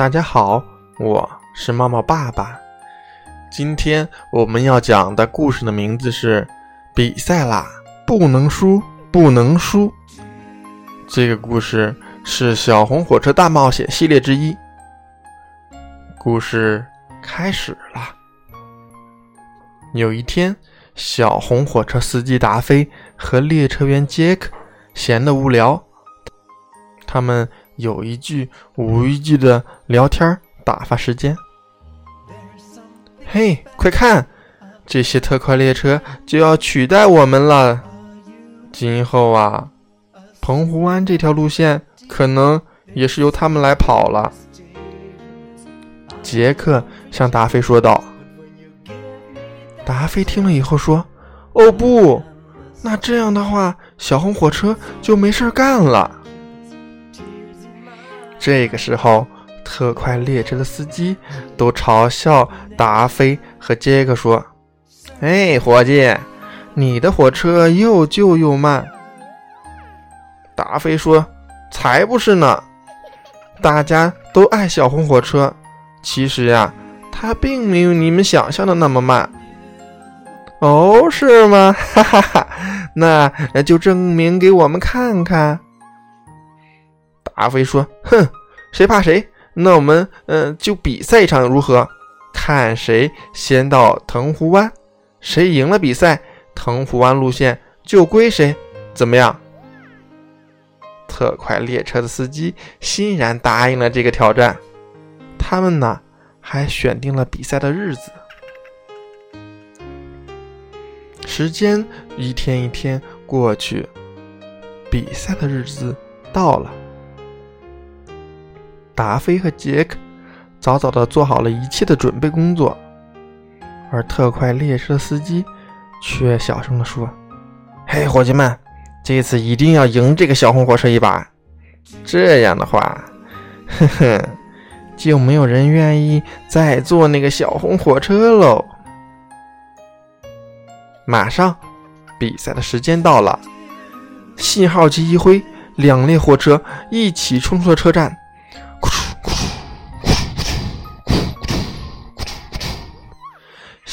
大家好，我是猫猫爸爸。今天我们要讲的故事的名字是《比赛啦，不能输，不能输》。这个故事是《小红火车大冒险》系列之一。故事开始了。有一天，小红火车司机达菲和列车员杰克闲得无聊，他们。有一句无一句的聊天打发时间。嘿，快看，这些特快列车就要取代我们了。今后啊，澎湖湾这条路线可能也是由他们来跑了。杰克向达菲说道。达菲听了以后说：“哦不，那这样的话，小红火车就没事干了。”这个时候，特快列车的司机都嘲笑达菲和杰克说：“哎，伙计，你的火车又旧又慢。”达菲说：“才不是呢！大家都爱小红火车，其实呀，它并没有你们想象的那么慢。”哦，是吗？哈哈哈，那就证明给我们看看。达菲说：“哼，谁怕谁？那我们，嗯，就比赛一场如何？看谁先到藤壶湾，谁赢了比赛，藤壶湾路线就归谁。怎么样？”特快列车的司机欣然答应了这个挑战。他们呢，还选定了比赛的日子。时间一天一天过去，比赛的日子到了。达菲和杰克早早的做好了一切的准备工作，而特快列车司机却小声的说：“嘿，伙计们，这次一定要赢这个小红火车一把，这样的话，呵呵，就没有人愿意再坐那个小红火车喽。”马上，比赛的时间到了，信号机一挥，两列火车一起冲出了车站。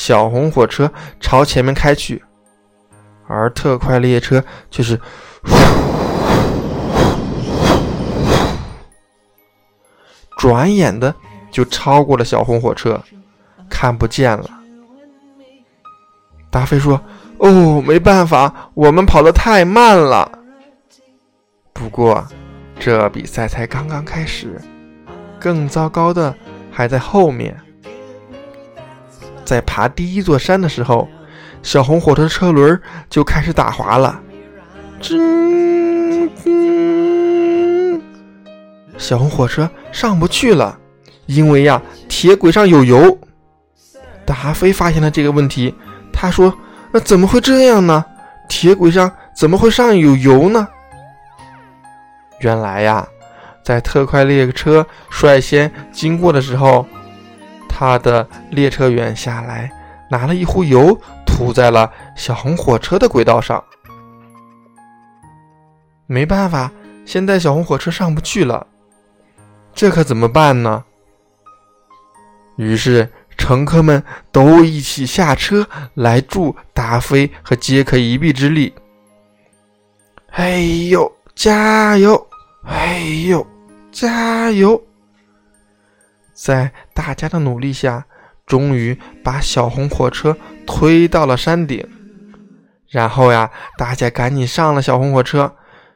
小红火车朝前面开去，而特快列车却是转眼的就超过了小红火车，看不见了。达菲说：“哦，没办法，我们跑得太慢了。不过，这比赛才刚刚开始，更糟糕的还在后面。”在爬第一座山的时候，小红火车车轮就开始打滑了。吱，小红火车上不去了，因为呀，铁轨上有油。达菲发现了这个问题，他说：“那怎么会这样呢？铁轨上怎么会上有油呢？”原来呀，在特快列车率先经过的时候。他的列车员下来，拿了一壶油，涂在了小红火车的轨道上。没办法，现在小红火车上不去了，这可怎么办呢？于是乘客们都一起下车来助达菲和杰克一臂之力。哎呦，加油！哎呦，加油！在大家的努力下，终于把小红火车推到了山顶。然后呀，大家赶紧上了小红火车，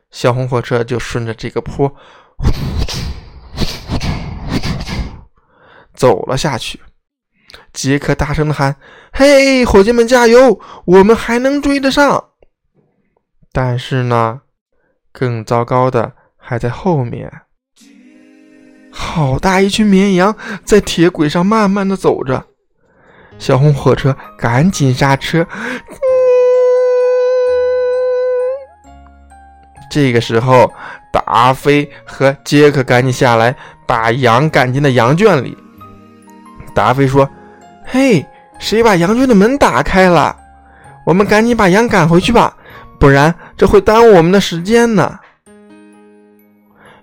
小红火车就顺着这个坡走了下去。杰克大声的喊：“嘿，伙计们加油！我们还能追得上！”但是呢，更糟糕的还在后面。好大一群绵羊在铁轨上慢慢的走着，小红火车赶紧刹车。这个时候，达菲和杰克赶紧下来，把羊赶进了羊圈里。达菲说：“嘿，谁把羊圈的门打开了？我们赶紧把羊赶回去吧，不然这会耽误我们的时间呢。”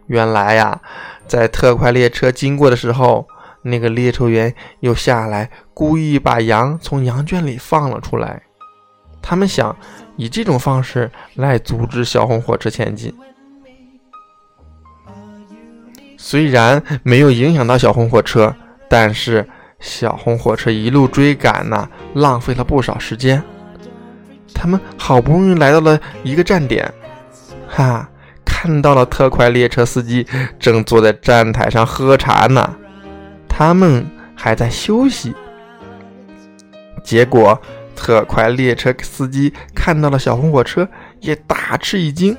原来呀，在特快列车经过的时候，那个列车员又下来，故意把羊从羊圈里放了出来。他们想以这种方式来阻止小红火车前进。虽然没有影响到小红火车，但是小红火车一路追赶呐，浪费了不少时间。他们好不容易来到了一个站点，哈。看到了特快列车司机正坐在站台上喝茶呢，他们还在休息。结果特快列车司机看到了小红火车，也大吃一惊。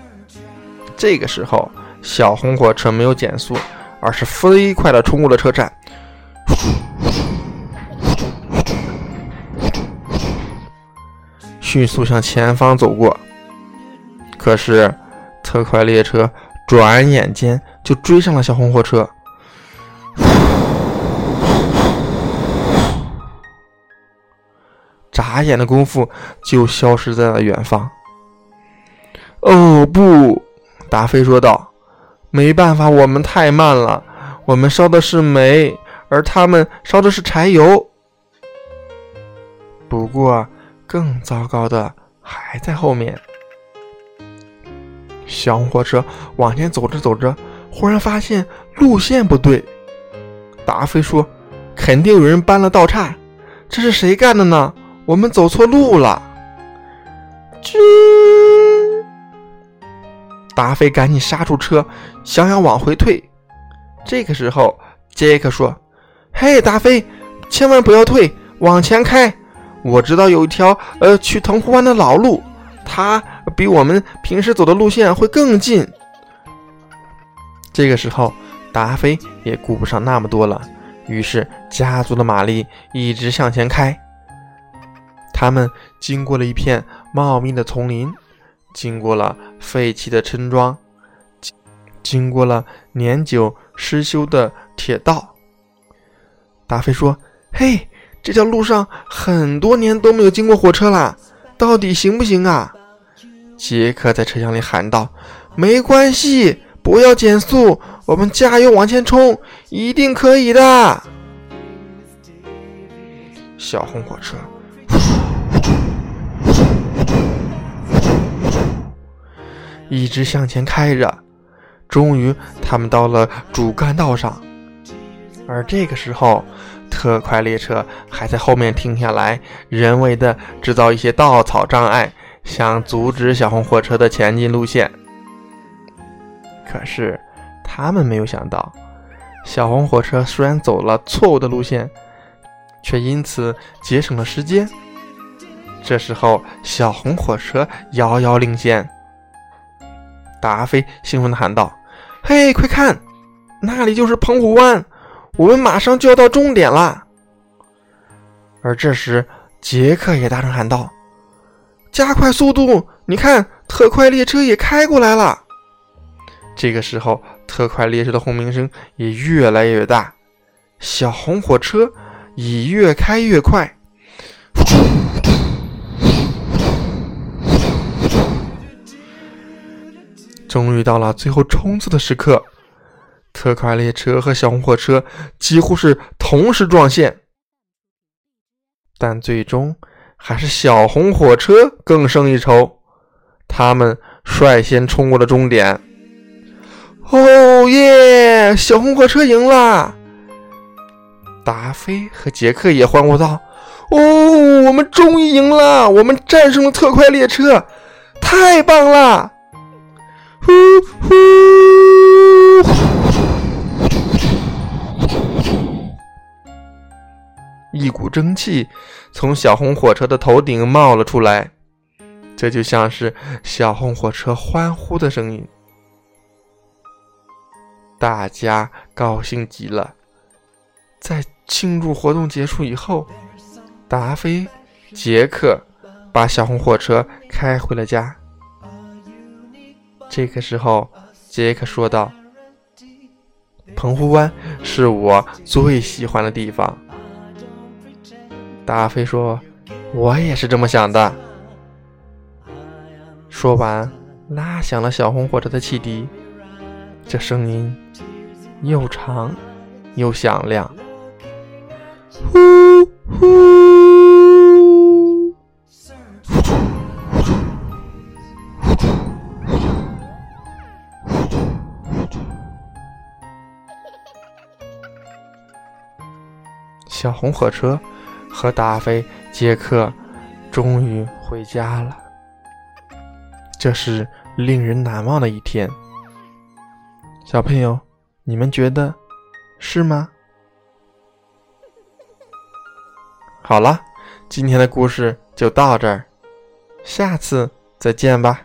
这个时候，小红火车没有减速，而是飞快地冲过了车站，迅速向前方走过。可是。特快列车转眼间就追上了小红火车，眨眼的功夫就消失在了远方。哦不，达菲说道：“没办法，我们太慢了。我们烧的是煤，而他们烧的是柴油。不过，更糟糕的还在后面。”小火车往前走着走着，忽然发现路线不对。达菲说：“肯定有人搬了道岔，这是谁干的呢？我们走错路了。”吱！达菲赶紧刹住车，想要往回退。这个时候，杰克说：“嘿，达菲，千万不要退，往前开。我知道有一条呃去藤湖湾的老路，它……”比我们平时走的路线会更近。这个时候，达菲也顾不上那么多了，于是加足了马力，一直向前开。他们经过了一片茂密的丛林，经过了废弃的村庄，经过了年久失修的铁道。达菲说：“嘿，这条路上很多年都没有经过火车了，到底行不行啊？”杰克在车厢里喊道：“没关系，不要减速，我们加油往前冲，一定可以的。”小红火车一直向前开着，终于他们到了主干道上。而这个时候，特快列车还在后面停下来，人为的制造一些稻草障碍。想阻止小红火车的前进路线，可是他们没有想到，小红火车虽然走了错误的路线，却因此节省了时间。这时候，小红火车遥遥领先。达菲兴奋地喊道：“嘿，快看，那里就是澎湖湾，我们马上就要到终点了。”而这时，杰克也大声喊道。加快速度！你看，特快列车也开过来了。这个时候，特快列车的轰鸣声也越来越大，小红火车也越开越快。终于到了最后冲刺的时刻，特快列车和小红火车几乎是同时撞线，但最终。还是小红火车更胜一筹，他们率先冲过了终点。哦耶！小红火车赢了！达菲和杰克也欢呼道：“哦，我们终于赢了！我们战胜了特快列车，太棒了！”呼呼。一股蒸汽从小红火车的头顶冒了出来，这就像是小红火车欢呼的声音。大家高兴极了。在庆祝活动结束以后，达菲、杰克把小红火车开回了家。这个时候，杰克说道：“澎湖湾是我最喜欢的地方。”达菲说：“我也是这么想的。”说完，拉响了小红火车的汽笛。这声音又长又响亮。呼呼，小红火车和达菲、杰克终于回家了。这是令人难忘的一天。小朋友，你们觉得是吗？好了，今天的故事就到这儿，下次再见吧。